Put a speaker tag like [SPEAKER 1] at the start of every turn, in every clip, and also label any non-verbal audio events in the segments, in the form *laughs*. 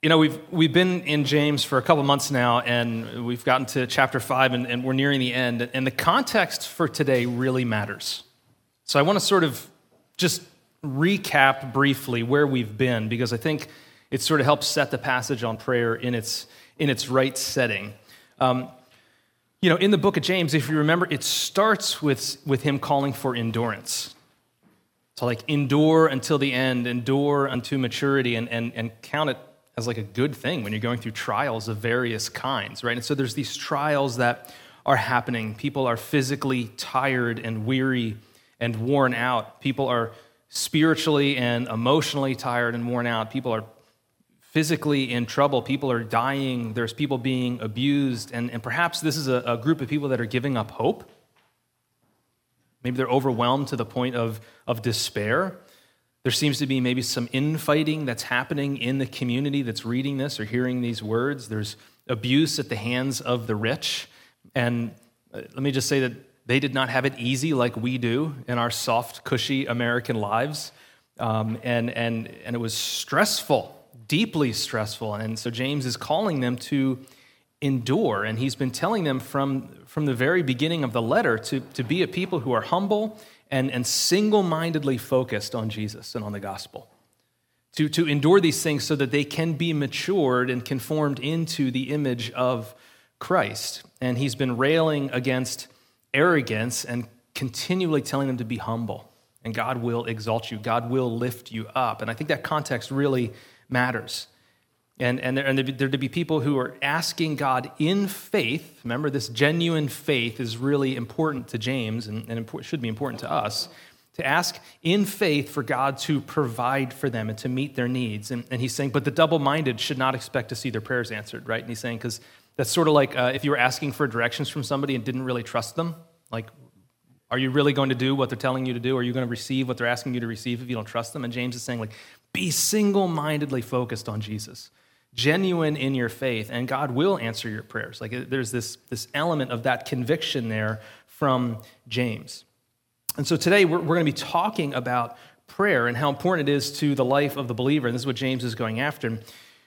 [SPEAKER 1] You know, we've, we've been in James for a couple months now, and we've gotten to chapter five, and, and we're nearing the end. And the context for today really matters. So I want to sort of just recap briefly where we've been, because I think it sort of helps set the passage on prayer in its, in its right setting. Um, you know, in the book of James, if you remember, it starts with, with him calling for endurance. So, like, endure until the end, endure unto maturity, and, and, and count it as like a good thing when you're going through trials of various kinds, right? And so there's these trials that are happening. People are physically tired and weary and worn out. People are spiritually and emotionally tired and worn out. People are physically in trouble. People are dying. There's people being abused. And, and perhaps this is a, a group of people that are giving up hope. Maybe they're overwhelmed to the point of, of despair. There seems to be maybe some infighting that's happening in the community that's reading this or hearing these words. There's abuse at the hands of the rich. And uh, let me just say that they did not have it easy like we do in our soft, cushy American lives. Um, and, and, and it was stressful, deeply stressful. And so James is calling them to endure. And he's been telling them from, from the very beginning of the letter to, to be a people who are humble and, and single mindedly focused on Jesus and on the gospel. To, to endure these things so that they can be matured and conformed into the image of Christ. And he's been railing against arrogance and continually telling them to be humble. And God will exalt you, God will lift you up. And I think that context really matters. And, and, there, and there to be people who are asking God in faith. Remember, this genuine faith is really important to James and, and should be important to us. To ask in faith for God to provide for them and to meet their needs. And, and he's saying, but the double minded should not expect to see their prayers answered, right? And he's saying, because that's sort of like uh, if you were asking for directions from somebody and didn't really trust them. Like, are you really going to do what they're telling you to do? Are you going to receive what they're asking you to receive if you don't trust them? And James is saying, like, be single mindedly focused on Jesus genuine in your faith, and God will answer your prayers. Like there's this, this element of that conviction there from James. And so today we're, we're going to be talking about prayer and how important it is to the life of the believer. And this is what James is going after.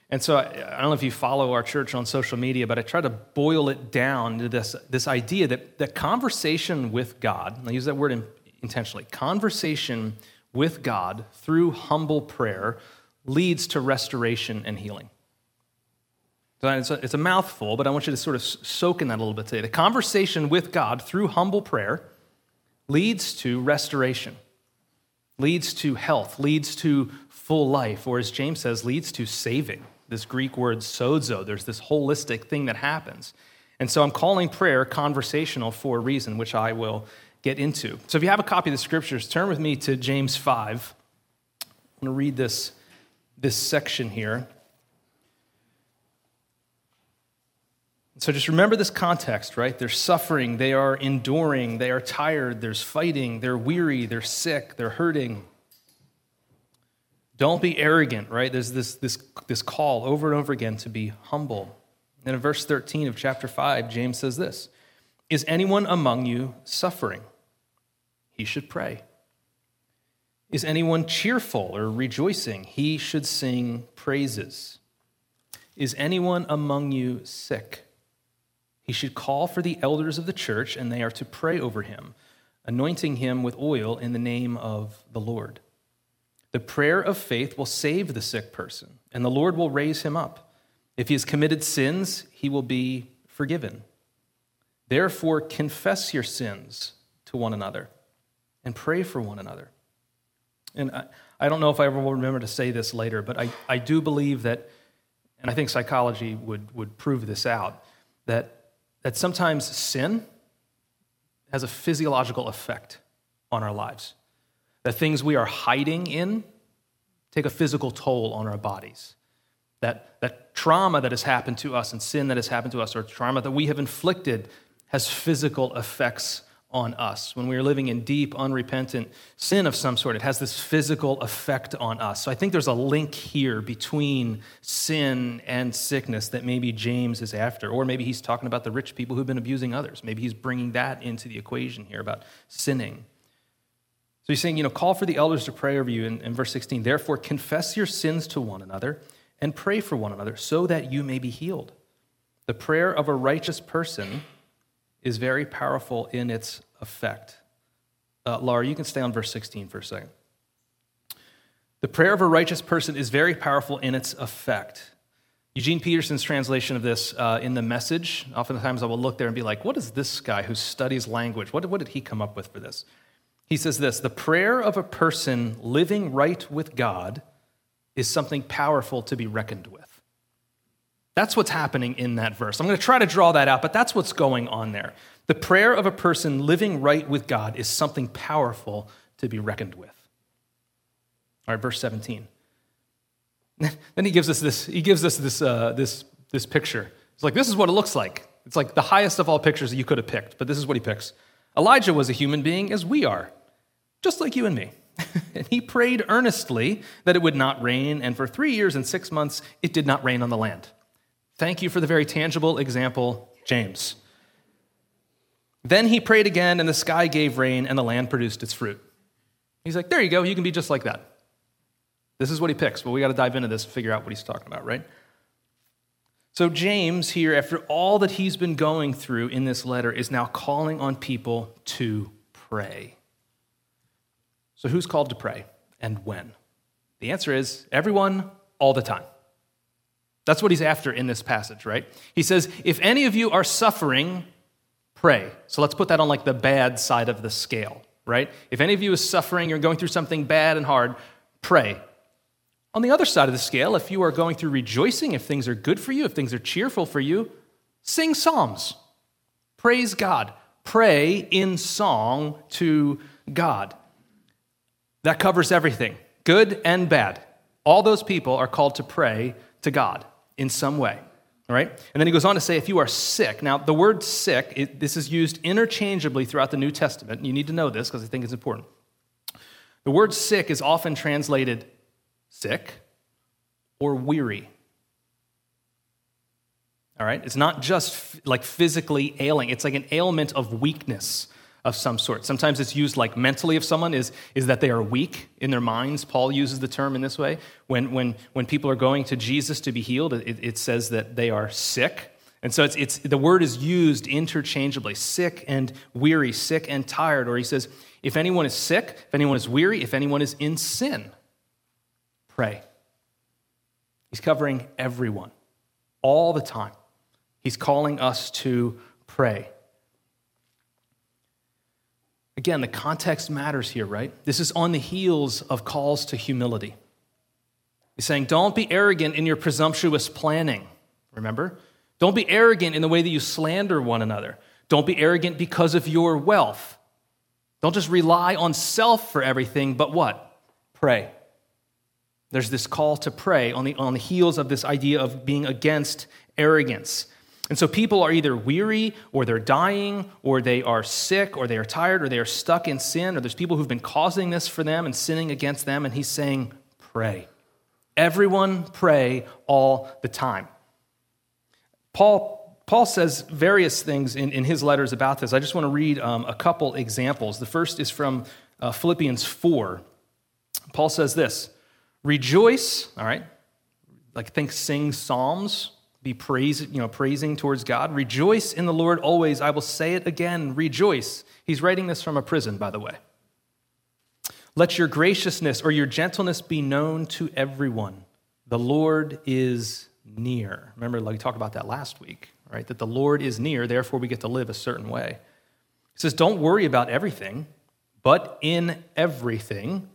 [SPEAKER 1] And so I, I don't know if you follow our church on social media, but I try to boil it down to this, this idea that, that conversation with God, I use that word in, intentionally, conversation with God through humble prayer leads to restoration and healing. It's a, it's a mouthful, but I want you to sort of soak in that a little bit today. The conversation with God through humble prayer leads to restoration, leads to health, leads to full life, or as James says, leads to saving. This Greek word sozo, there's this holistic thing that happens. And so I'm calling prayer conversational for a reason, which I will get into. So if you have a copy of the scriptures, turn with me to James 5. I'm going to read this, this section here. So just remember this context, right? They're suffering, they are enduring, they are tired, there's fighting, they're weary, they're sick, they're hurting. Don't be arrogant, right? There's this, this, this call over and over again to be humble. And in verse 13 of chapter 5, James says this Is anyone among you suffering? He should pray. Is anyone cheerful or rejoicing? He should sing praises. Is anyone among you sick? He should call for the elders of the church, and they are to pray over him, anointing him with oil in the name of the Lord. The prayer of faith will save the sick person, and the Lord will raise him up. If he has committed sins, he will be forgiven. Therefore, confess your sins to one another and pray for one another. And I, I don't know if I ever will remember to say this later, but I, I do believe that, and I think psychology would, would prove this out, that that sometimes sin has a physiological effect on our lives. That things we are hiding in take a physical toll on our bodies. That, that trauma that has happened to us and sin that has happened to us, or trauma that we have inflicted, has physical effects on us. When we are living in deep, unrepentant sin of some sort, it has this physical effect on us. So I think there's a link here between sin and sickness that maybe James is after. Or maybe he's talking about the rich people who've been abusing others. Maybe he's bringing that into the equation here about sinning. So he's saying, you know, call for the elders to pray over you in, in verse 16. Therefore, confess your sins to one another and pray for one another so that you may be healed. The prayer of a righteous person is very powerful in its effect. Uh, Laura, you can stay on verse 16 for a second. The prayer of a righteous person is very powerful in its effect. Eugene Peterson's translation of this uh, in the message, oftentimes I will look there and be like, what is this guy who studies language? What, what did he come up with for this? He says this The prayer of a person living right with God is something powerful to be reckoned with. That's what's happening in that verse. I'm going to try to draw that out, but that's what's going on there. The prayer of a person living right with God is something powerful to be reckoned with. All right, verse 17. *laughs* then he gives us this, he gives us this, uh, this, this picture. It's like, this is what it looks like. It's like the highest of all pictures that you could have picked, but this is what he picks. Elijah was a human being as we are, just like you and me. *laughs* and he prayed earnestly that it would not rain, and for three years and six months, it did not rain on the land. Thank you for the very tangible example, James. Then he prayed again, and the sky gave rain, and the land produced its fruit. He's like, There you go, you can be just like that. This is what he picks, but we got to dive into this and figure out what he's talking about, right? So, James, here, after all that he's been going through in this letter, is now calling on people to pray. So, who's called to pray and when? The answer is everyone, all the time. That's what he's after in this passage, right? He says, If any of you are suffering, pray. So let's put that on like the bad side of the scale, right? If any of you is suffering, you're going through something bad and hard, pray. On the other side of the scale, if you are going through rejoicing, if things are good for you, if things are cheerful for you, sing psalms. Praise God. Pray in song to God. That covers everything, good and bad. All those people are called to pray to God in some way. All right? And then he goes on to say, if you are sick. Now, the word sick, it, this is used interchangeably throughout the New Testament. You need to know this because I think it's important. The word sick is often translated sick or weary. All right? It's not just f- like physically ailing, it's like an ailment of weakness of some sort. Sometimes it's used like mentally if someone is, is that they are weak in their minds. Paul uses the term in this way. When, when, when people are going to Jesus to be healed, it, it says that they are sick. And so it's, it's, the word is used interchangeably sick and weary, sick and tired. Or he says, if anyone is sick, if anyone is weary, if anyone is in sin, pray. He's covering everyone all the time. He's calling us to pray. Again, the context matters here, right? This is on the heels of calls to humility. He's saying, don't be arrogant in your presumptuous planning. Remember? Don't be arrogant in the way that you slander one another. Don't be arrogant because of your wealth. Don't just rely on self for everything, but what? Pray. There's this call to pray on the, on the heels of this idea of being against arrogance. And so people are either weary or they're dying or they are sick or they are tired or they are stuck in sin or there's people who've been causing this for them and sinning against them. And he's saying, pray. Everyone pray all the time. Paul, Paul says various things in, in his letters about this. I just want to read um, a couple examples. The first is from uh, Philippians 4. Paul says this Rejoice, all right, like think sing psalms be praise, you know, praising towards God. Rejoice in the Lord always. I will say it again, rejoice. He's writing this from a prison, by the way. Let your graciousness or your gentleness be known to everyone. The Lord is near. Remember, like we talked about that last week, right? That the Lord is near, therefore we get to live a certain way. He says, Don't worry about everything, but in everything,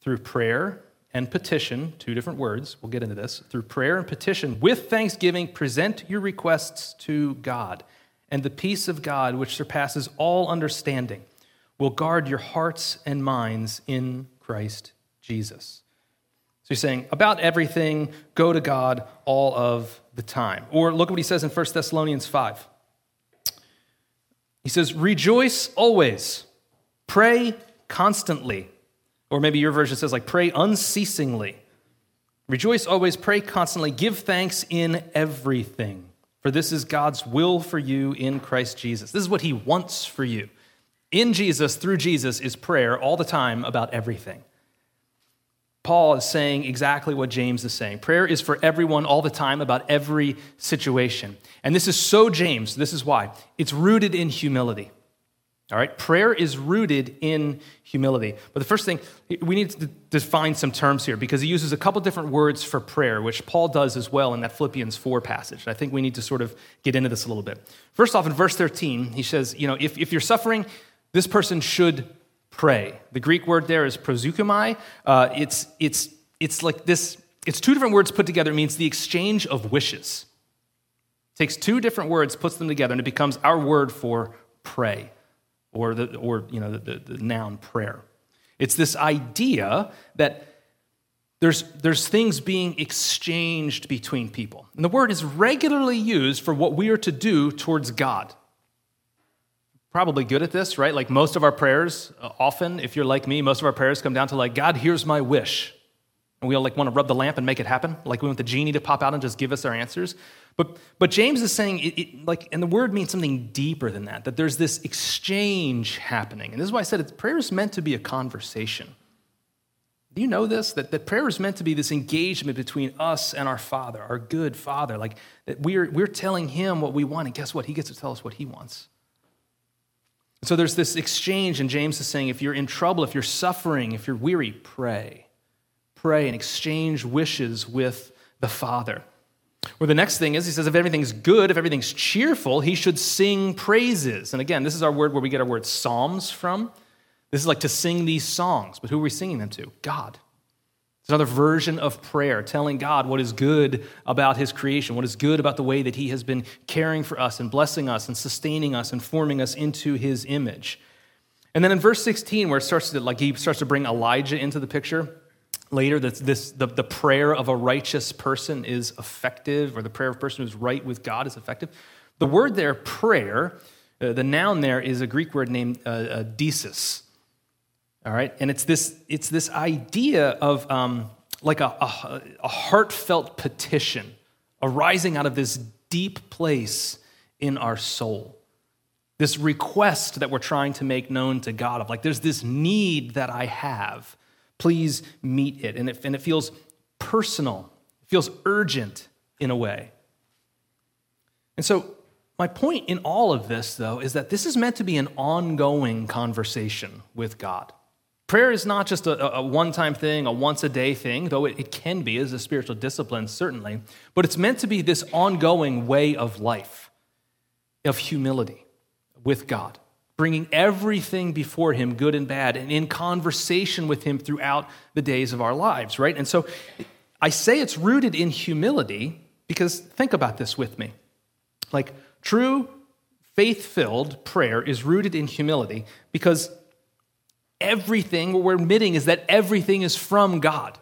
[SPEAKER 1] through prayer and petition, two different words, we'll get into this, through prayer and petition, with thanksgiving, present your requests to God. And the peace of God, which surpasses all understanding, will guard your hearts and minds in Christ Jesus. So he's saying, about everything, go to God all of the time. Or look at what he says in 1 Thessalonians 5. He says, Rejoice always, pray constantly. Or maybe your version says, like, pray unceasingly. Rejoice always, pray constantly, give thanks in everything, for this is God's will for you in Christ Jesus. This is what He wants for you. In Jesus, through Jesus, is prayer all the time about everything. Paul is saying exactly what James is saying. Prayer is for everyone all the time about every situation. And this is so James. This is why. It's rooted in humility. All right? Prayer is rooted in humility. But the first thing, we need to define some terms here because he uses a couple different words for prayer, which Paul does as well in that Philippians 4 passage. I think we need to sort of get into this a little bit. First off, in verse 13, he says, you know, if, if you're suffering, this person should pray. The Greek word there is proseuchomai. Uh, it's, it's, it's like this, it's two different words put together. It means the exchange of wishes. It takes two different words, puts them together, and it becomes our word for pray or the, or, you know, the, the, the noun prayer. It's this idea that there's, there's things being exchanged between people. And the word is regularly used for what we are to do towards God. Probably good at this, right? Like most of our prayers, uh, often, if you're like me, most of our prayers come down to like, God, here's my wish. And we all like want to rub the lamp and make it happen. Like we want the genie to pop out and just give us our answers. But, but James is saying, it, it, like, and the word means something deeper than that, that there's this exchange happening. And this is why I said it's, prayer is meant to be a conversation. Do you know this? That, that prayer is meant to be this engagement between us and our Father, our good Father. Like that we're, we're telling Him what we want, and guess what? He gets to tell us what He wants. So there's this exchange, and James is saying if you're in trouble, if you're suffering, if you're weary, pray. Pray and exchange wishes with the Father. Where the next thing is, he says, if everything's good, if everything's cheerful, he should sing praises. And again, this is our word where we get our word psalms from. This is like to sing these songs, but who are we singing them to? God. It's another version of prayer, telling God what is good about his creation, what is good about the way that he has been caring for us and blessing us and sustaining us and forming us into his image. And then in verse 16, where it starts to, like he starts to bring Elijah into the picture, later that this the, the prayer of a righteous person is effective or the prayer of a person who's right with god is effective. The word there prayer uh, the noun there is a greek word named uh, uh, deesis. All right? And it's this it's this idea of um, like a, a, a heartfelt petition arising out of this deep place in our soul. This request that we're trying to make known to god of like there's this need that i have Please meet it. And it, and it feels personal, it feels urgent in a way. And so, my point in all of this, though, is that this is meant to be an ongoing conversation with God. Prayer is not just a, a one time thing, a once a day thing, though it, it can be as a spiritual discipline, certainly, but it's meant to be this ongoing way of life, of humility with God bringing everything before Him, good and bad, and in conversation with Him throughout the days of our lives, right? And so I say it's rooted in humility because think about this with me. Like true faith filled prayer is rooted in humility because everything, what we're admitting is that everything is from God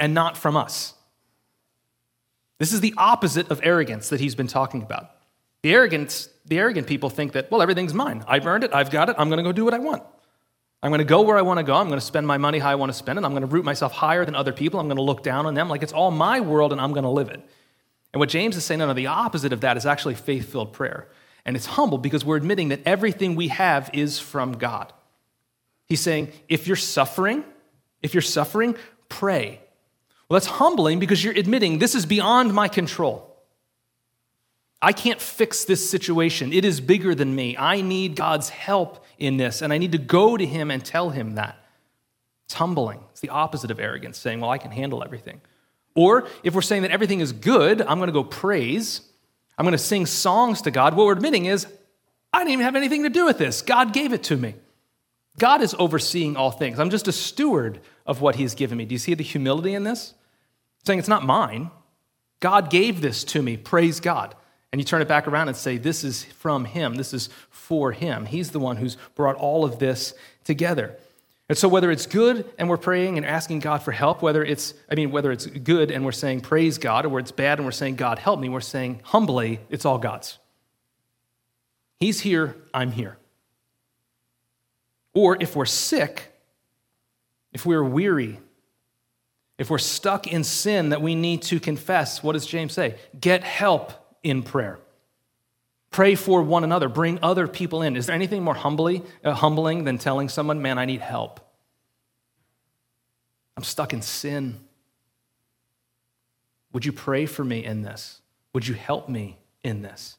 [SPEAKER 1] and not from us. This is the opposite of arrogance that he's been talking about. The arrogance, the arrogant people think that, well, everything's mine. I've earned it. I've got it. I'm going to go do what I want. I'm going to go where I want to go. I'm going to spend my money how I want to spend it. I'm going to root myself higher than other people. I'm going to look down on them like it's all my world and I'm going to live it. And what James is saying, no, no, the opposite of that is actually faith filled prayer. And it's humble because we're admitting that everything we have is from God. He's saying, if you're suffering, if you're suffering, pray. Well, that's humbling because you're admitting this is beyond my control. I can't fix this situation. It is bigger than me. I need God's help in this, and I need to go to Him and tell Him that. It's humbling. It's the opposite of arrogance, saying, Well, I can handle everything. Or if we're saying that everything is good, I'm going to go praise, I'm going to sing songs to God. What we're admitting is, I didn't even have anything to do with this. God gave it to me. God is overseeing all things. I'm just a steward of what He's given me. Do you see the humility in this? Saying it's not mine. God gave this to me. Praise God and you turn it back around and say, This is from Him, this is for Him. He's the one who's brought all of this together. And so, whether it's good and we're praying and asking God for help, whether it's, I mean, whether it's good and we're saying praise God, or where it's bad and we're saying God help me, we're saying humbly, it's all God's. He's here, I'm here. Or if we're sick, if we're weary, if we're stuck in sin that we need to confess, what does James say? Get help in prayer. Pray for one another. Bring other people in. Is there anything more humbly, uh, humbling than telling someone, man, I need help? I'm stuck in sin. Would you pray for me in this? Would you help me in this?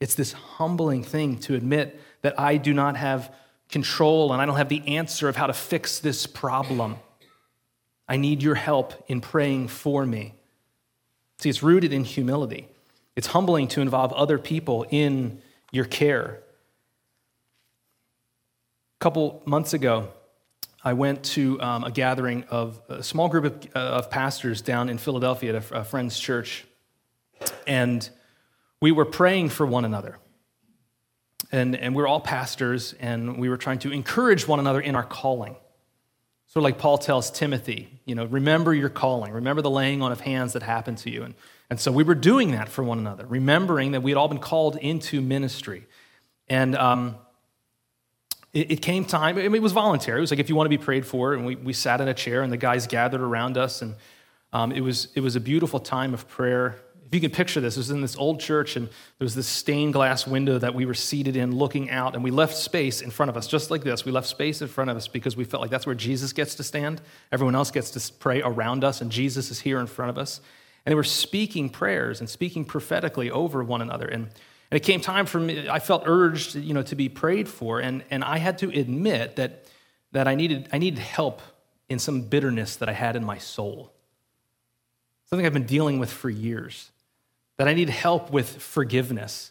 [SPEAKER 1] It's this humbling thing to admit that I do not have control and I don't have the answer of how to fix this problem. I need your help in praying for me. See, it's rooted in humility. It's humbling to involve other people in your care. A couple months ago, I went to um, a gathering of a small group of, uh, of pastors down in Philadelphia at a, a friend's church. And we were praying for one another. And, and we're all pastors, and we were trying to encourage one another in our calling. Sort of like Paul tells Timothy, you know, remember your calling, remember the laying on of hands that happened to you. And, and so we were doing that for one another, remembering that we had all been called into ministry. And um, it, it, came time, it was voluntary. It was like if you want to be prayed for, and we, we sat in a chair, and the guys gathered around us, and um, it, was, it was a beautiful time of prayer if you can picture this, it was in this old church, and there was this stained glass window that we were seated in looking out, and we left space in front of us, just like this. We left space in front of us because we felt like that's where Jesus gets to stand. Everyone else gets to pray around us, and Jesus is here in front of us. And they were speaking prayers and speaking prophetically over one another. And, and it came time for me, I felt urged you know, to be prayed for, and, and I had to admit that, that I, needed, I needed help in some bitterness that I had in my soul. Something I've been dealing with for years that I need help with forgiveness.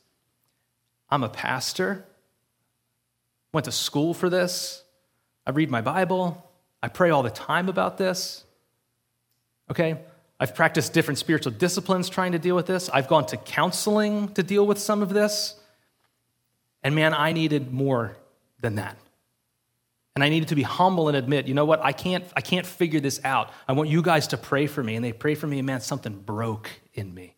[SPEAKER 1] I'm a pastor, went to school for this, I read my Bible, I pray all the time about this. Okay? I've practiced different spiritual disciplines trying to deal with this. I've gone to counseling to deal with some of this. And man, I needed more than that. And I needed to be humble and admit, you know what, I can't, I can't figure this out. I want you guys to pray for me. And they pray for me, and man, something broke in me.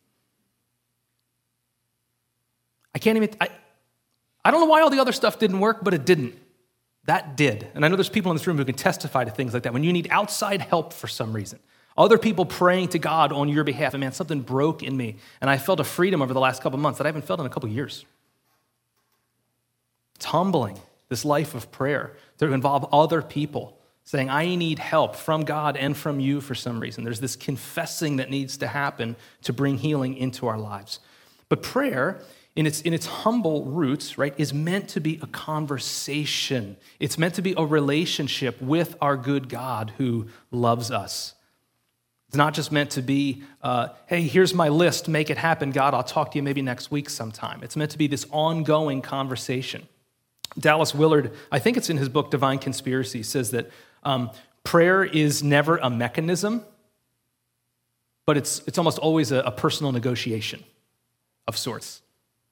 [SPEAKER 1] I can't even, I, I don't know why all the other stuff didn't work, but it didn't. That did. And I know there's people in this room who can testify to things like that. When you need outside help for some reason, other people praying to God on your behalf, and man, something broke in me. And I felt a freedom over the last couple months that I haven't felt in a couple years. It's humbling, this life of prayer, to involve other people saying, I need help from God and from you for some reason. There's this confessing that needs to happen to bring healing into our lives. But prayer in its, in its humble roots, right, is meant to be a conversation. It's meant to be a relationship with our good God who loves us. It's not just meant to be, uh, hey, here's my list, make it happen, God, I'll talk to you maybe next week sometime. It's meant to be this ongoing conversation. Dallas Willard, I think it's in his book Divine Conspiracy, says that um, prayer is never a mechanism, but it's, it's almost always a, a personal negotiation of sorts.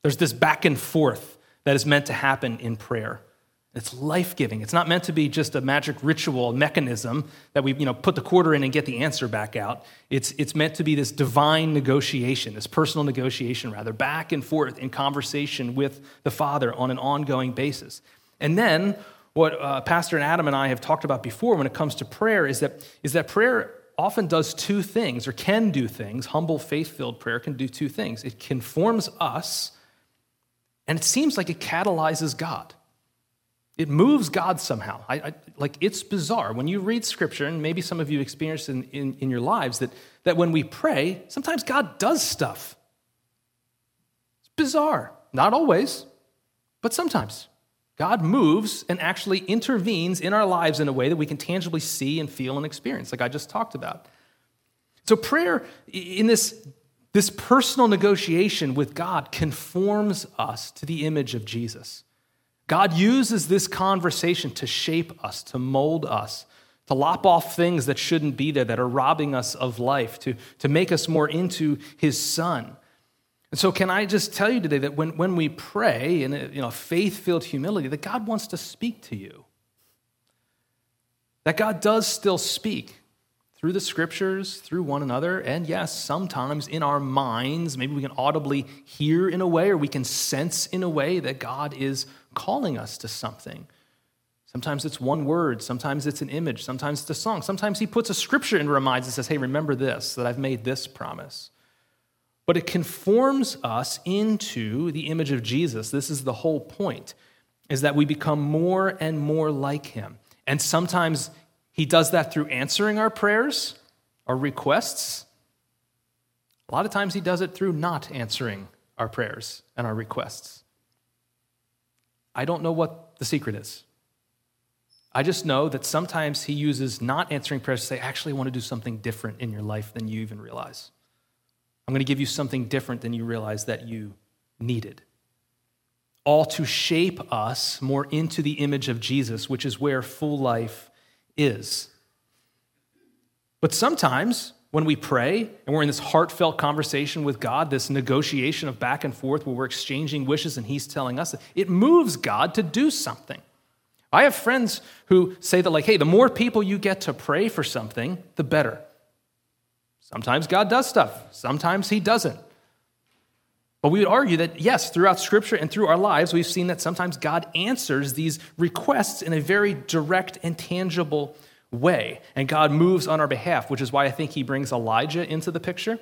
[SPEAKER 1] There's this back and forth that is meant to happen in prayer. It's life giving. It's not meant to be just a magic ritual mechanism that we you know, put the quarter in and get the answer back out. It's, it's meant to be this divine negotiation, this personal negotiation, rather, back and forth in conversation with the Father on an ongoing basis. And then, what uh, Pastor and Adam and I have talked about before when it comes to prayer is that, is that prayer often does two things, or can do things. Humble, faith filled prayer can do two things. It conforms us and it seems like it catalyzes God. It moves God somehow. I, I, like it's bizarre. When you read scripture, and maybe some of you experience in, in, in your lives, that, that when we pray, sometimes God does stuff. It's bizarre. Not always, but sometimes. God moves and actually intervenes in our lives in a way that we can tangibly see and feel and experience, like I just talked about. So, prayer in this this personal negotiation with God conforms us to the image of Jesus. God uses this conversation to shape us, to mold us, to lop off things that shouldn't be there, that are robbing us of life, to, to make us more into His Son. And so, can I just tell you today that when, when we pray in a you know, faith filled humility, that God wants to speak to you? That God does still speak through the scriptures, through one another, and yes, sometimes in our minds, maybe we can audibly hear in a way or we can sense in a way that God is calling us to something. Sometimes it's one word, sometimes it's an image, sometimes it's a song. Sometimes He puts a scripture in our minds and says, Hey, remember this, that I've made this promise. But it conforms us into the image of Jesus. This is the whole point, is that we become more and more like Him. And sometimes He does that through answering our prayers, our requests. A lot of times, He does it through not answering our prayers and our requests. I don't know what the secret is. I just know that sometimes He uses not answering prayers to say, actually, I want to do something different in your life than you even realize. I'm going to give you something different than you realize that you needed. All to shape us more into the image of Jesus, which is where full life is. But sometimes when we pray and we're in this heartfelt conversation with God, this negotiation of back and forth where we're exchanging wishes and He's telling us, it moves God to do something. I have friends who say that, like, hey, the more people you get to pray for something, the better. Sometimes God does stuff, sometimes He doesn't. But we would argue that, yes, throughout Scripture and through our lives, we've seen that sometimes God answers these requests in a very direct and tangible way. And God moves on our behalf, which is why I think He brings Elijah into the picture,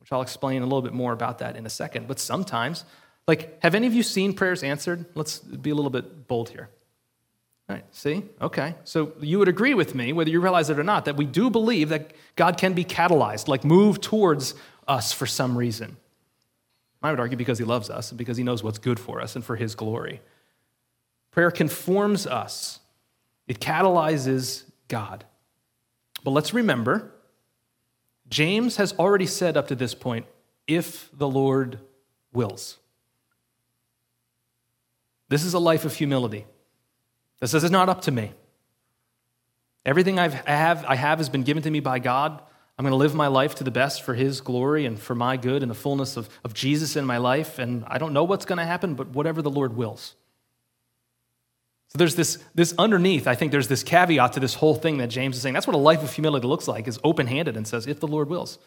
[SPEAKER 1] which I'll explain a little bit more about that in a second. But sometimes, like, have any of you seen prayers answered? Let's be a little bit bold here. All right, see? Okay. So you would agree with me, whether you realize it or not, that we do believe that God can be catalyzed, like move towards us for some reason. I would argue because he loves us and because he knows what's good for us and for his glory. Prayer conforms us, it catalyzes God. But let's remember, James has already said up to this point, if the Lord wills. This is a life of humility. This is not up to me. Everything I've, I have, I have has been given to me by God. I'm going to live my life to the best for His glory and for my good and the fullness of, of Jesus in my life. And I don't know what's going to happen, but whatever the Lord wills. So there's this, this underneath, I think there's this caveat to this whole thing that James is saying. That's what a life of humility looks like, is open handed and says, if the Lord wills.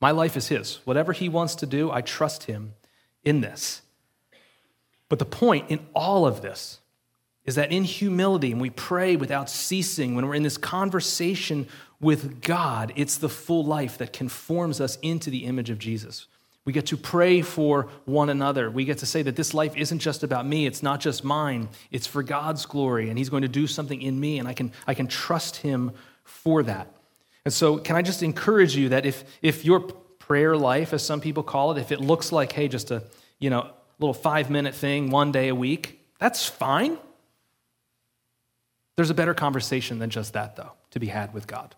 [SPEAKER 1] My life is His. Whatever He wants to do, I trust Him in this. But the point in all of this is that in humility, and we pray without ceasing, when we're in this conversation with God, it's the full life that conforms us into the image of Jesus. We get to pray for one another. We get to say that this life isn't just about me, it's not just mine, it's for God's glory, and He's going to do something in me, and I can, I can trust Him for that. And so, can I just encourage you that if, if your prayer life, as some people call it, if it looks like, hey, just a you know, little five minute thing one day a week, that's fine. There's a better conversation than just that, though, to be had with God.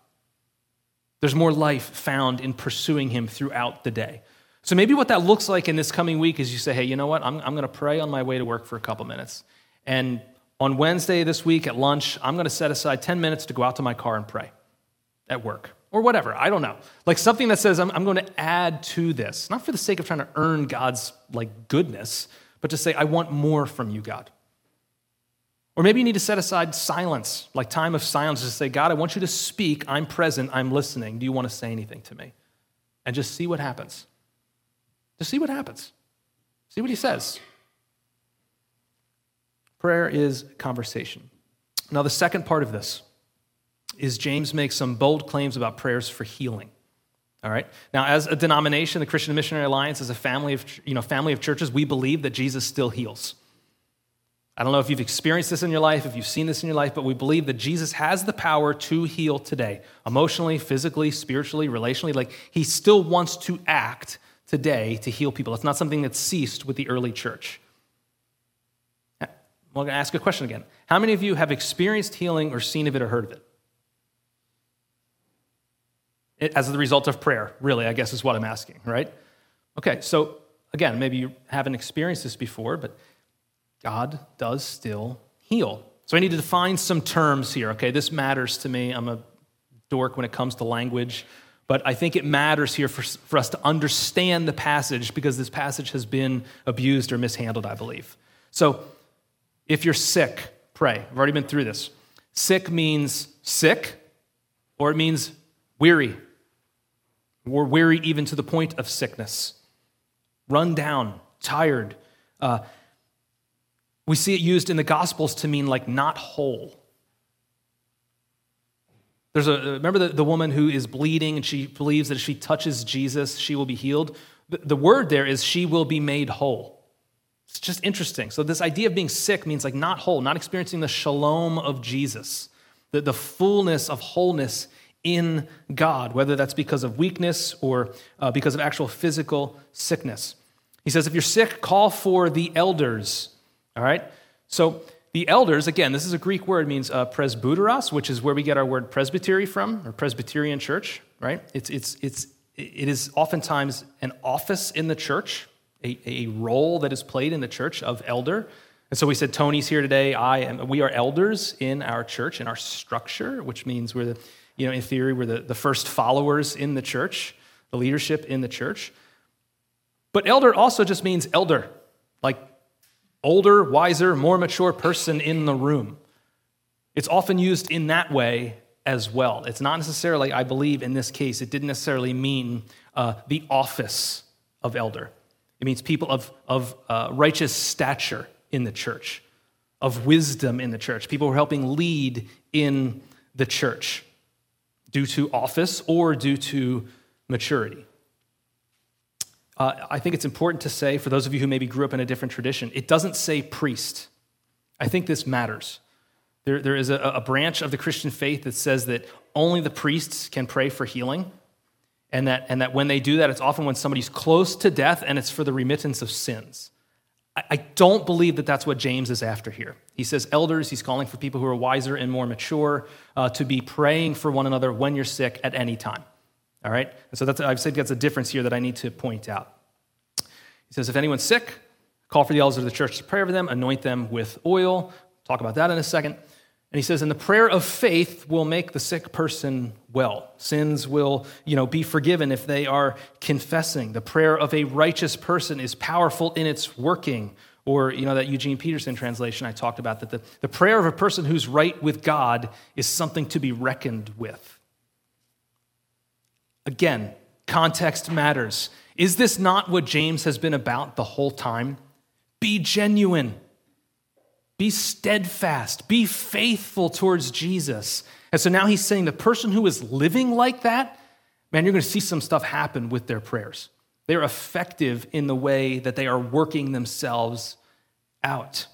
[SPEAKER 1] There's more life found in pursuing Him throughout the day. So maybe what that looks like in this coming week is you say, hey, you know what? I'm, I'm going to pray on my way to work for a couple minutes. And on Wednesday this week at lunch, I'm going to set aside 10 minutes to go out to my car and pray at work or whatever. I don't know. Like something that says, I'm, I'm going to add to this, not for the sake of trying to earn God's like goodness, but to say, I want more from you, God. Or maybe you need to set aside silence, like time of silence, to say, God, I want you to speak. I'm present. I'm listening. Do you want to say anything to me? And just see what happens. Just see what happens. See what he says. Prayer is conversation. Now, the second part of this is James makes some bold claims about prayers for healing. All right. Now, as a denomination, the Christian Missionary Alliance, as a family of, you know, family of churches, we believe that Jesus still heals. I don't know if you've experienced this in your life, if you've seen this in your life, but we believe that Jesus has the power to heal today, emotionally, physically, spiritually, relationally. Like he still wants to act today to heal people. It's not something that ceased with the early church. I'm going to ask a question again. How many of you have experienced healing or seen of it or heard of it? it as the result of prayer, really, I guess is what I'm asking, right? Okay, so again, maybe you haven't experienced this before, but God does still heal. So I need to define some terms here, okay? This matters to me. I'm a dork when it comes to language, but I think it matters here for, for us to understand the passage because this passage has been abused or mishandled, I believe. So if you're sick, pray. I've already been through this. Sick means sick, or it means weary. We're weary even to the point of sickness, run down, tired. Uh, we see it used in the Gospels to mean like not whole. There's a, remember the, the woman who is bleeding and she believes that if she touches Jesus, she will be healed? The, the word there is she will be made whole. It's just interesting. So, this idea of being sick means like not whole, not experiencing the shalom of Jesus. the, the fullness of wholeness in God, whether that's because of weakness or uh, because of actual physical sickness. He says, if you're sick, call for the elders. All right? So the elders, again, this is a Greek word, means uh, presbyteros, which is where we get our word presbytery from, or Presbyterian church, right? It's, it's, it's, it is oftentimes an office in the church, a, a role that is played in the church of elder. And so we said, Tony's here today. I am, we are elders in our church, in our structure, which means we're the, you know, in theory, we're the, the first followers in the church, the leadership in the church. But elder also just means elder, like older, wiser, more mature person in the room. It's often used in that way as well. It's not necessarily, I believe in this case, it didn't necessarily mean uh, the office of elder. It means people of, of uh, righteous stature in the church, of wisdom in the church, people who are helping lead in the church due to office or due to maturity. Uh, I think it's important to say, for those of you who maybe grew up in a different tradition, it doesn't say priest. I think this matters. There, there is a, a branch of the Christian faith that says that only the priests can pray for healing, and that, and that when they do that, it's often when somebody's close to death and it's for the remittance of sins. I, I don't believe that that's what James is after here. He says, elders, he's calling for people who are wiser and more mature uh, to be praying for one another when you're sick at any time. All right? And so that's, I've said that's a difference here that I need to point out. He says, if anyone's sick, call for the elders of the church to pray over them, anoint them with oil. Talk about that in a second. And he says, and the prayer of faith will make the sick person well. Sins will, you know, be forgiven if they are confessing. The prayer of a righteous person is powerful in its working. Or, you know, that Eugene Peterson translation I talked about, that the, the prayer of a person who's right with God is something to be reckoned with. Again, context matters. Is this not what James has been about the whole time? Be genuine, be steadfast, be faithful towards Jesus. And so now he's saying the person who is living like that, man, you're going to see some stuff happen with their prayers. They're effective in the way that they are working themselves out.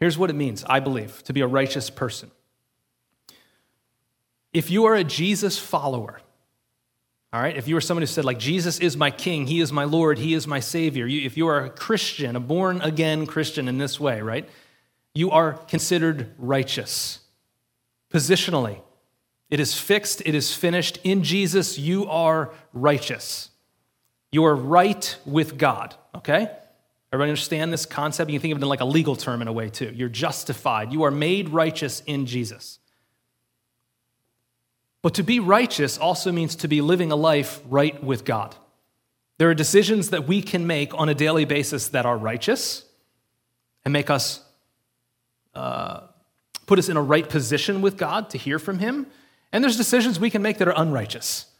[SPEAKER 1] Here's what it means, I believe, to be a righteous person. If you are a Jesus follower, all right, if you are someone who said, like, Jesus is my king, he is my Lord, he is my Savior, you, if you are a Christian, a born again Christian in this way, right, you are considered righteous. Positionally, it is fixed, it is finished. In Jesus, you are righteous. You are right with God, okay? Everybody understand this concept? You can think of it in like a legal term in a way too. You're justified. You are made righteous in Jesus. But to be righteous also means to be living a life right with God. There are decisions that we can make on a daily basis that are righteous and make us, uh, put us in a right position with God to hear from Him. And there's decisions we can make that are unrighteous,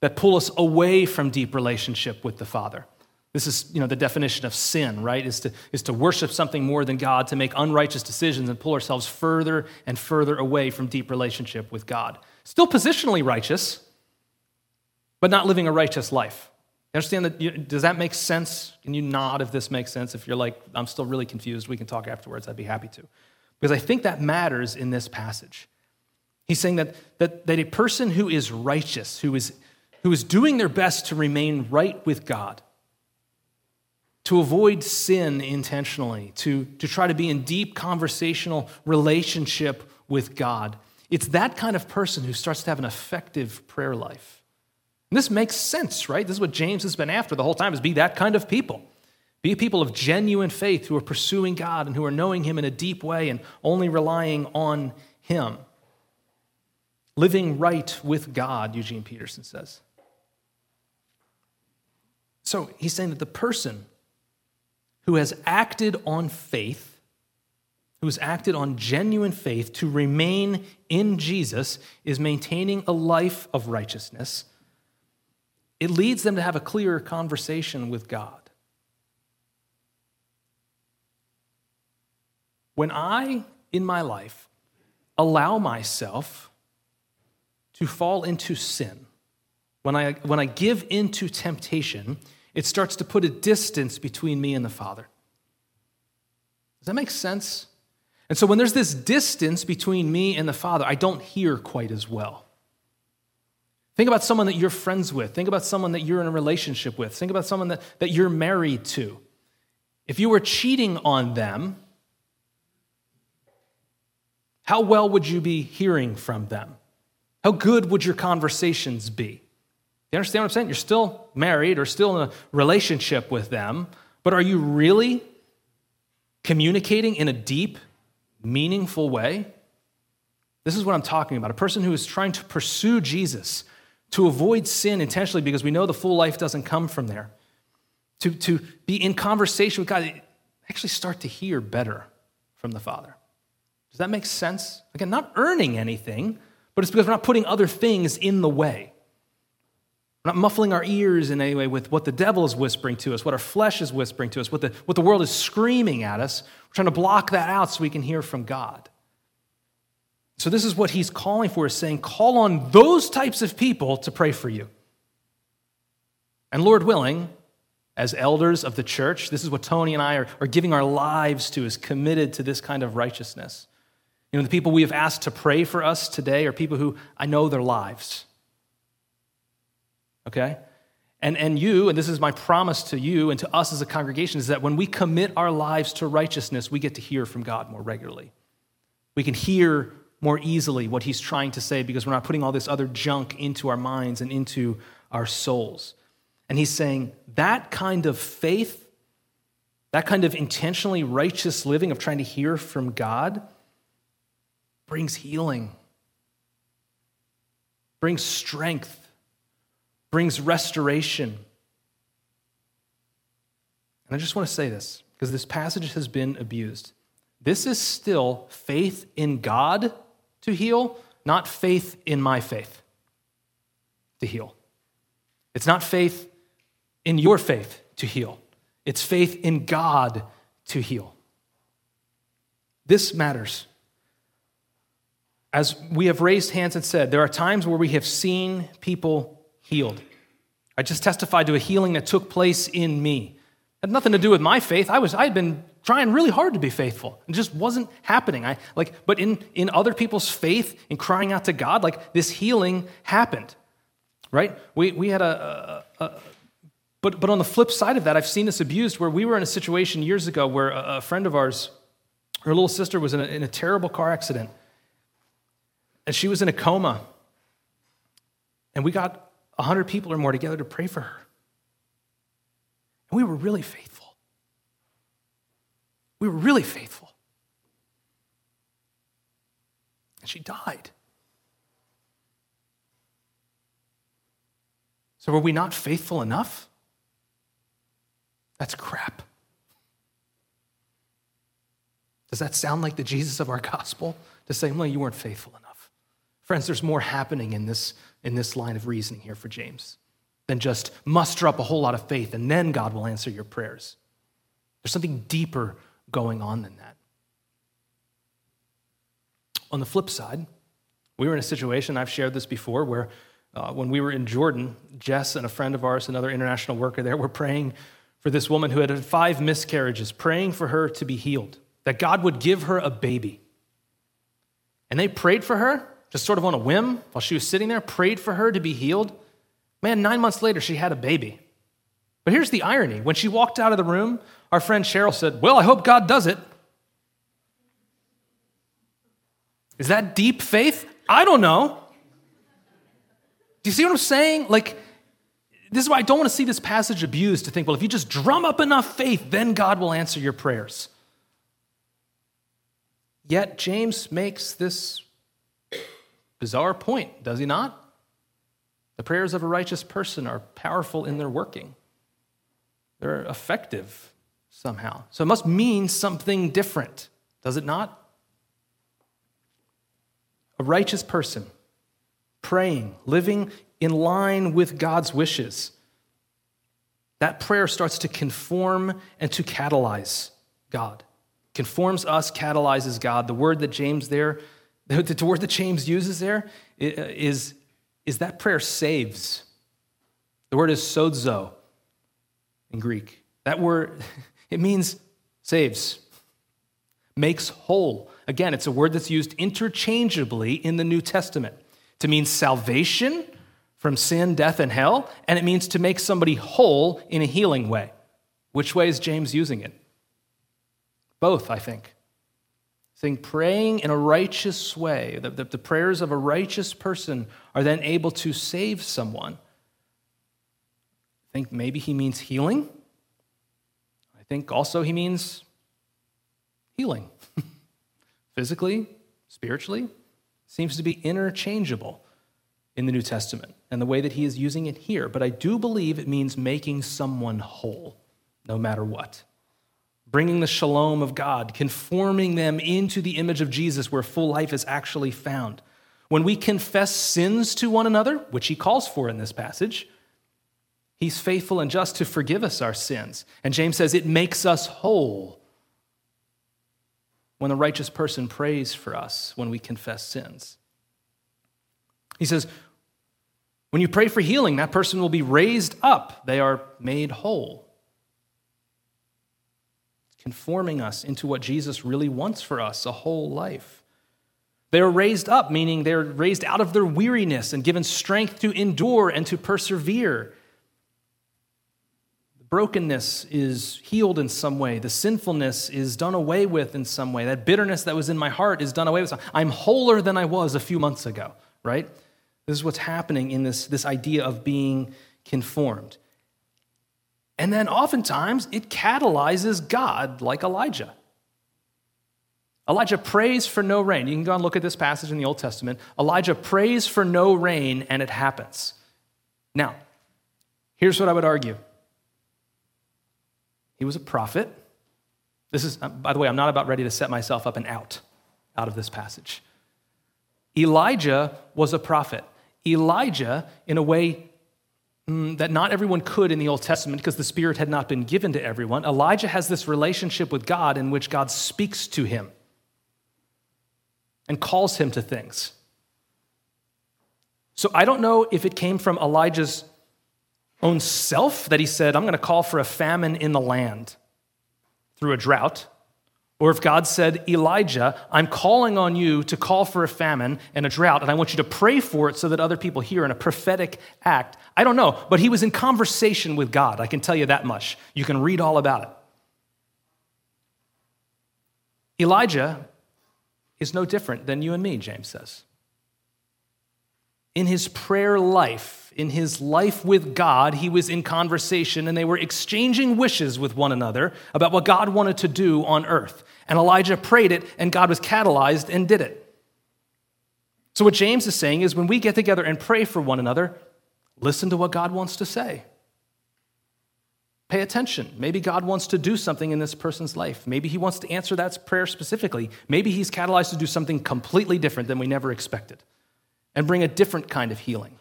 [SPEAKER 1] that pull us away from deep relationship with the Father. This is, you know, the definition of sin, right? Is to, is to worship something more than God, to make unrighteous decisions and pull ourselves further and further away from deep relationship with God. Still positionally righteous, but not living a righteous life. You understand that? Does that make sense? Can you nod if this makes sense? If you're like, I'm still really confused, we can talk afterwards. I'd be happy to. Because I think that matters in this passage. He's saying that, that, that a person who is righteous, who is, who is doing their best to remain right with God, to avoid sin intentionally, to, to try to be in deep conversational relationship with God, it's that kind of person who starts to have an effective prayer life. And this makes sense, right? This is what James has been after the whole time is be that kind of people. Be people of genuine faith who are pursuing God and who are knowing him in a deep way and only relying on him. Living right with God, Eugene Peterson says. So he's saying that the person who has acted on faith who has acted on genuine faith to remain in Jesus is maintaining a life of righteousness, it leads them to have a clearer conversation with God. When I, in my life, allow myself to fall into sin, when I, when I give into temptation, it starts to put a distance between me and the Father. Does that make sense? And so when there's this distance between me and the Father, I don't hear quite as well. Think about someone that you're friends with. Think about someone that you're in a relationship with. Think about someone that, that you're married to. If you were cheating on them, how well would you be hearing from them? How good would your conversations be? You understand what I'm saying? You're still married or still in a relationship with them, but are you really communicating in a deep, meaningful way? This is what I'm talking about. A person who is trying to pursue Jesus, to avoid sin intentionally because we know the full life doesn't come from there, to, to be in conversation with God, actually start to hear better from the Father. Does that make sense? Again, not earning anything, but it's because we're not putting other things in the way. We're not muffling our ears in any way with what the devil is whispering to us, what our flesh is whispering to us, what the, what the world is screaming at us. We're trying to block that out so we can hear from God. So, this is what he's calling for, is saying, call on those types of people to pray for you. And Lord willing, as elders of the church, this is what Tony and I are, are giving our lives to, is committed to this kind of righteousness. You know, the people we have asked to pray for us today are people who I know their lives. Okay? And, and you, and this is my promise to you and to us as a congregation, is that when we commit our lives to righteousness, we get to hear from God more regularly. We can hear more easily what He's trying to say because we're not putting all this other junk into our minds and into our souls. And He's saying that kind of faith, that kind of intentionally righteous living of trying to hear from God, brings healing, brings strength, brings restoration. And I just want to say this because this passage has been abused. This is still faith in God to heal, not faith in my faith to heal. It's not faith in your faith to heal, it's faith in God to heal. This matters as we have raised hands and said, there are times where we have seen people healed. I just testified to a healing that took place in me. It had nothing to do with my faith. I was I had been trying really hard to be faithful. It just wasn't happening. I like but in in other people's faith in crying out to God, like this healing happened. Right? We we had a, a, a but but on the flip side of that, I've seen this abused where we were in a situation years ago where a, a friend of ours, her little sister was in a, in a terrible car accident and she was in a coma. And we got 100 people or more together to pray for her. And we were really faithful. We were really faithful. And she died. So, were we not faithful enough? That's crap. Does that sound like the Jesus of our gospel? To say, well, you weren't faithful enough. Friends, there's more happening in this, in this line of reasoning here for James than just muster up a whole lot of faith and then God will answer your prayers. There's something deeper going on than that. On the flip side, we were in a situation, I've shared this before, where uh, when we were in Jordan, Jess and a friend of ours, another international worker there, were praying for this woman who had had five miscarriages, praying for her to be healed, that God would give her a baby. And they prayed for her, just sort of on a whim while she was sitting there, prayed for her to be healed. Man, nine months later, she had a baby. But here's the irony when she walked out of the room, our friend Cheryl said, Well, I hope God does it. Is that deep faith? I don't know. Do you see what I'm saying? Like, this is why I don't want to see this passage abused to think, well, if you just drum up enough faith, then God will answer your prayers. Yet, James makes this Bizarre point, does he not? The prayers of a righteous person are powerful in their working, they're effective somehow. So it must mean something different, does it not? A righteous person praying, living in line with God's wishes. That prayer starts to conform and to catalyze God. Conforms us, catalyzes God. The word that James there *laughs* the word that James uses there uh, is, is that prayer saves. The word is sozo in Greek. That word, *laughs* it means saves. makes whole. Again, it's a word that's used interchangeably in the New Testament to mean salvation from sin, death, and hell, and it means to make somebody whole in a healing way. Which way is James using it? Both, I think. Saying praying in a righteous way, that the, the prayers of a righteous person are then able to save someone. I think maybe he means healing. I think also he means healing. *laughs* Physically, spiritually, seems to be interchangeable in the New Testament and the way that he is using it here. But I do believe it means making someone whole, no matter what. Bringing the shalom of God, conforming them into the image of Jesus where full life is actually found. When we confess sins to one another, which he calls for in this passage, he's faithful and just to forgive us our sins. And James says it makes us whole when the righteous person prays for us when we confess sins. He says, when you pray for healing, that person will be raised up. They are made whole. Conforming us into what Jesus really wants for us a whole life. They are raised up, meaning they're raised out of their weariness and given strength to endure and to persevere. The brokenness is healed in some way. The sinfulness is done away with in some way. That bitterness that was in my heart is done away with. I'm wholer than I was a few months ago, right? This is what's happening in this, this idea of being conformed. And then oftentimes it catalyzes God like Elijah. Elijah prays for no rain. You can go and look at this passage in the Old Testament. Elijah prays for no rain, and it happens. Now, here's what I would argue he was a prophet. This is, uh, by the way, I'm not about ready to set myself up and out out of this passage. Elijah was a prophet. Elijah, in a way Mm, that not everyone could in the Old Testament because the Spirit had not been given to everyone, Elijah has this relationship with God in which God speaks to him and calls him to things. So I don't know if it came from Elijah's own self that he said, I'm going to call for a famine in the land through a drought. Or if God said, Elijah, I'm calling on you to call for a famine and a drought, and I want you to pray for it so that other people hear in a prophetic act. I don't know, but he was in conversation with God. I can tell you that much. You can read all about it. Elijah is no different than you and me, James says. In his prayer life, in his life with God, he was in conversation and they were exchanging wishes with one another about what God wanted to do on earth. And Elijah prayed it, and God was catalyzed and did it. So, what James is saying is when we get together and pray for one another, listen to what God wants to say. Pay attention. Maybe God wants to do something in this person's life. Maybe he wants to answer that prayer specifically. Maybe he's catalyzed to do something completely different than we never expected and bring a different kind of healing.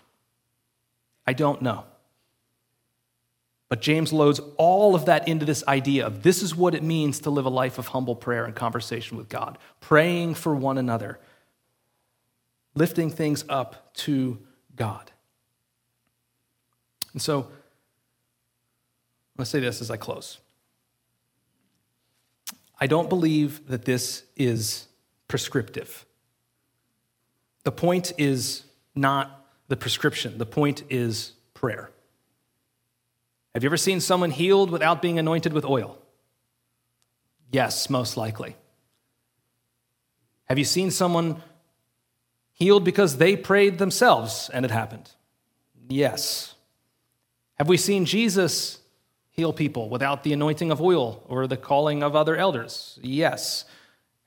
[SPEAKER 1] I don't know. But James loads all of that into this idea of this is what it means to live a life of humble prayer and conversation with God, praying for one another, lifting things up to God. And so, I'm going to say this as I close. I don't believe that this is prescriptive. The point is not the prescription. The point is prayer. Have you ever seen someone healed without being anointed with oil? Yes, most likely. Have you seen someone healed because they prayed themselves and it happened? Yes. Have we seen Jesus heal people without the anointing of oil or the calling of other elders? Yes.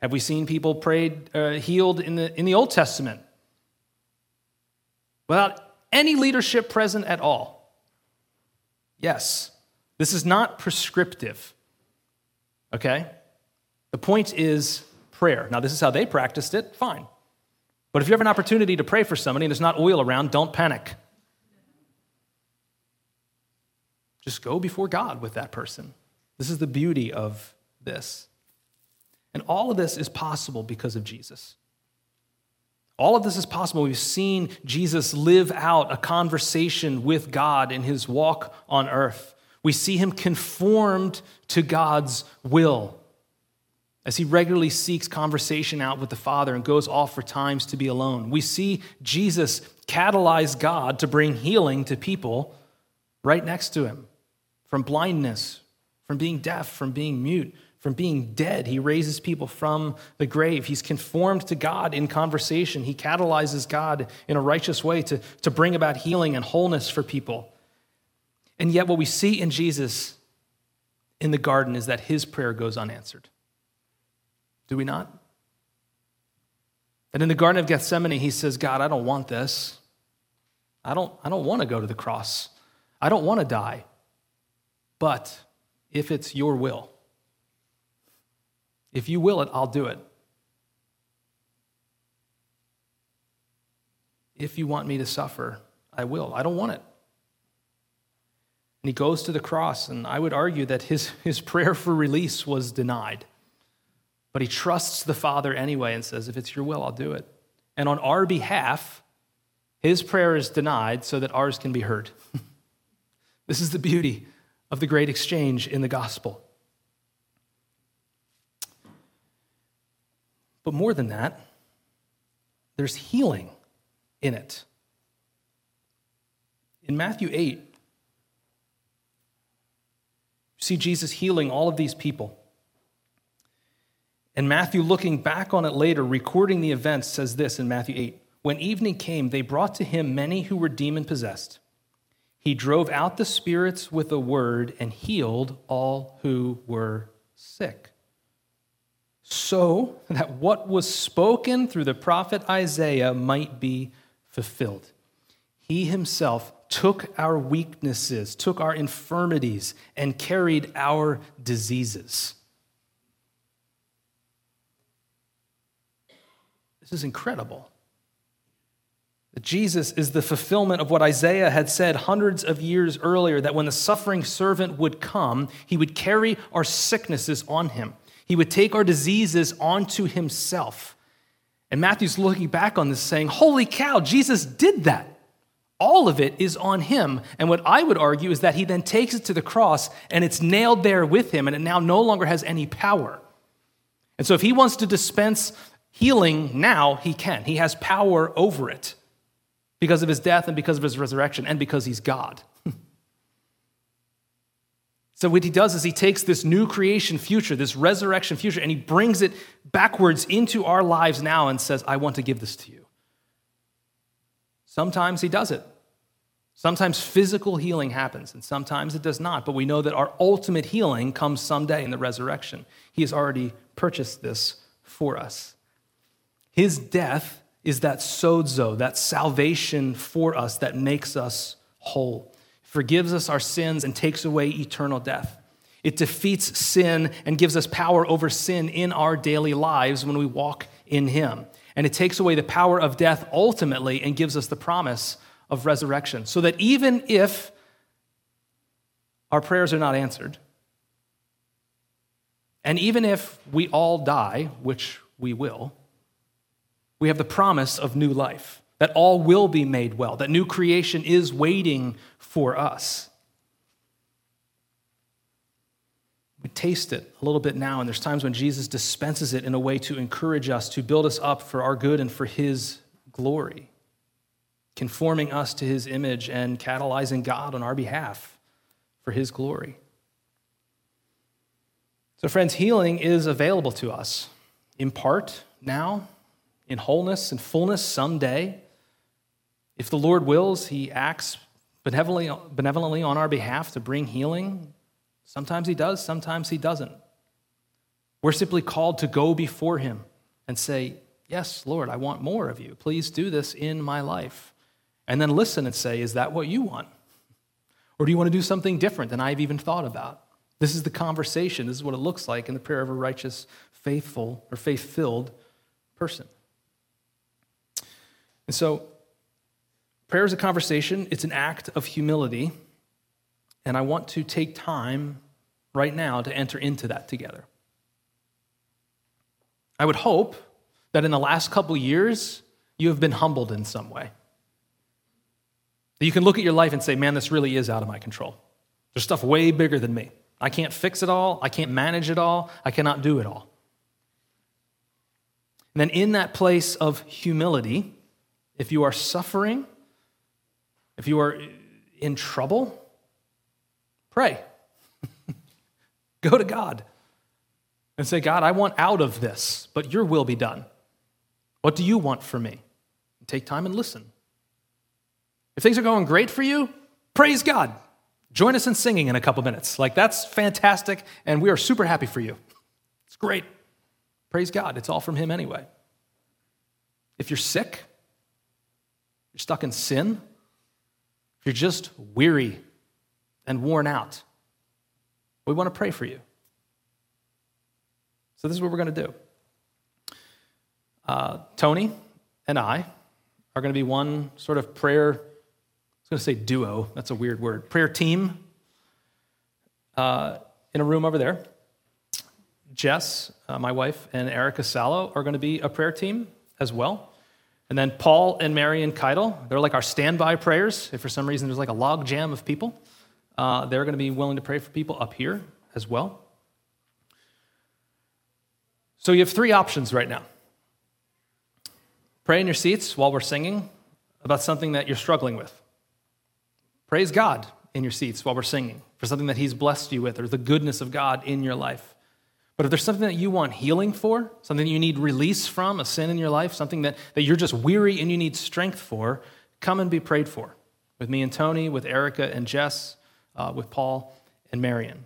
[SPEAKER 1] Have we seen people prayed, uh, healed in the, in the Old Testament without any leadership present at all? Yes. This is not prescriptive. Okay? The point is prayer. Now, this is how they practiced it, fine. But if you have an opportunity to pray for somebody and there's not oil around, don't panic. Just go before God with that person. This is the beauty of this. And all of this is possible because of Jesus. All of this is possible. We've seen Jesus live out a conversation with God in his walk on earth. We see him conformed to God's will. as he regularly seeks conversation out with the Father and goes off for times to be alone. We see Jesus catalyze God to bring healing to people right next to him from blindness, from being deaf, from being mute, from being dead. He raises people from the grave. He's conformed to God in conversation. He catalyzes God in a righteous way to, to bring about healing and wholeness for people. And yet, what we see in Jesus in the garden is that his prayer goes unanswered. Do we not? And in the Garden of Gethsemane, he says, God, I don't want this. I don't, I don't want to go to the cross. I don't want to die. But if it's your will, if you will it, I'll do it. If you want me to suffer, I will. I don't want it. And he goes to the cross, and I would argue that his, *laughs* his prayer for release was denied. But he trusts the Father anyway and says, If it's your will, I'll do it. And on our behalf, his prayer is denied so that ours can be heard. *laughs* this is the beauty of the great exchange in the gospel. But more than that, there's healing in it. In Matthew 8, you see Jesus healing all of these people. And Matthew, looking back on it later, recording the events, says this in Matthew 8 When evening came, they brought to him many who were demon possessed. He drove out the spirits with a word and healed all who were sick. So *laughs* that what was spoken through the prophet Isaiah might be fulfilled. He himself took our weaknesses, took our infirmities, and carried our diseases. This is incredible. Jesus is the fulfillment of what Isaiah had said hundreds of years earlier that when the suffering servant would come, he would carry our sicknesses on him. He would take our diseases onto himself. And Matthew's looking back on this saying, Holy cow, Jesus did that. All of it is on him. And what I would argue is that he then takes it to the cross and it's nailed there with him, and it now no longer has any power. And so, if he wants to dispense healing now, he can. He has power over it because of his death and because of his resurrection and because he's God. So, what he does is he takes this new creation future, this resurrection future, and he brings it backwards into our lives now and says, I want to give this to you. Sometimes he does it. Sometimes physical healing happens, and sometimes it does not. But we know that our ultimate healing comes someday in the resurrection. He has already purchased this for us. His death is that sozo, that salvation for us that makes us whole, forgives us our sins, and takes away eternal death. It defeats sin and gives us power over sin in our daily lives when we walk in Him. And it takes away the power of death ultimately and gives us the promise of resurrection. So that even if our prayers are not answered, and even if we all die, which we will, we have the promise of new life, that all will be made well, that new creation is waiting for us. We taste it a little bit now, and there's times when Jesus dispenses it in a way to encourage us, to build us up for our good and for his glory, conforming us to his image and catalyzing God on our behalf for his glory. So, friends, healing is available to us in part now in wholeness and fullness someday. If the Lord wills, He acts benevolently, on our behalf to bring healing. Sometimes He does, sometimes He doesn't. We're simply called to go before Him and say, Yes, Lord, I want more of you. Please do this in my life. And then listen and say, Is that what you want? Or do you want to do something different than I've even thought about? This is the conversation. This is what it looks like in the prayer of a righteous, faithful, or faith filled person. And so, prayer is a conversation, it's an act of humility. And I want to take time right now to enter into that together. I would hope that in the last couple years, you have been humbled in some way. That you can look at your life and say, man, this really is out of my control. There's stuff way bigger than me. I can't fix it all. I can't manage it all. I cannot do it all. And then in that place of humility, if you are suffering, if you are in trouble, pray. *laughs* Go to God and say, God, I want out of this, but your will be done. What do you want for me? take time and listen. If things are going great for you, praise God. Join us in singing in a couple minutes. Like, that's fantastic, and we are super happy for you. It's great. Praise God. It's all from Him anyway. If you're sick, you're stuck in sin, you're just weary and worn out, we want to pray for you. So, this is what we're going to do. Uh, Tony and I are going to be one sort of prayer, I was going to say duo, that's a weird word, prayer team uh, in a room over there. Jess, uh, my wife, and Erica Sallow are going to be a prayer team as well. And then Paul and Mary and Keitel, they're like our standby prayers. If for some reason there's like a log jam of people, uh, they're going to be willing to pray for people up here as well. So you have three options right now. Pray in your seats while we're singing about something that you're struggling with. Praise God in your seats while we're singing for something that He's blessed you with or the goodness of God in your life. But if there's something that you want healing for, something you need release from, a sin in your life, something that, that you're just weary and you need strength for, come and be prayed for with me and Tony, with Erica and Jess, uh, with Paul and Marion.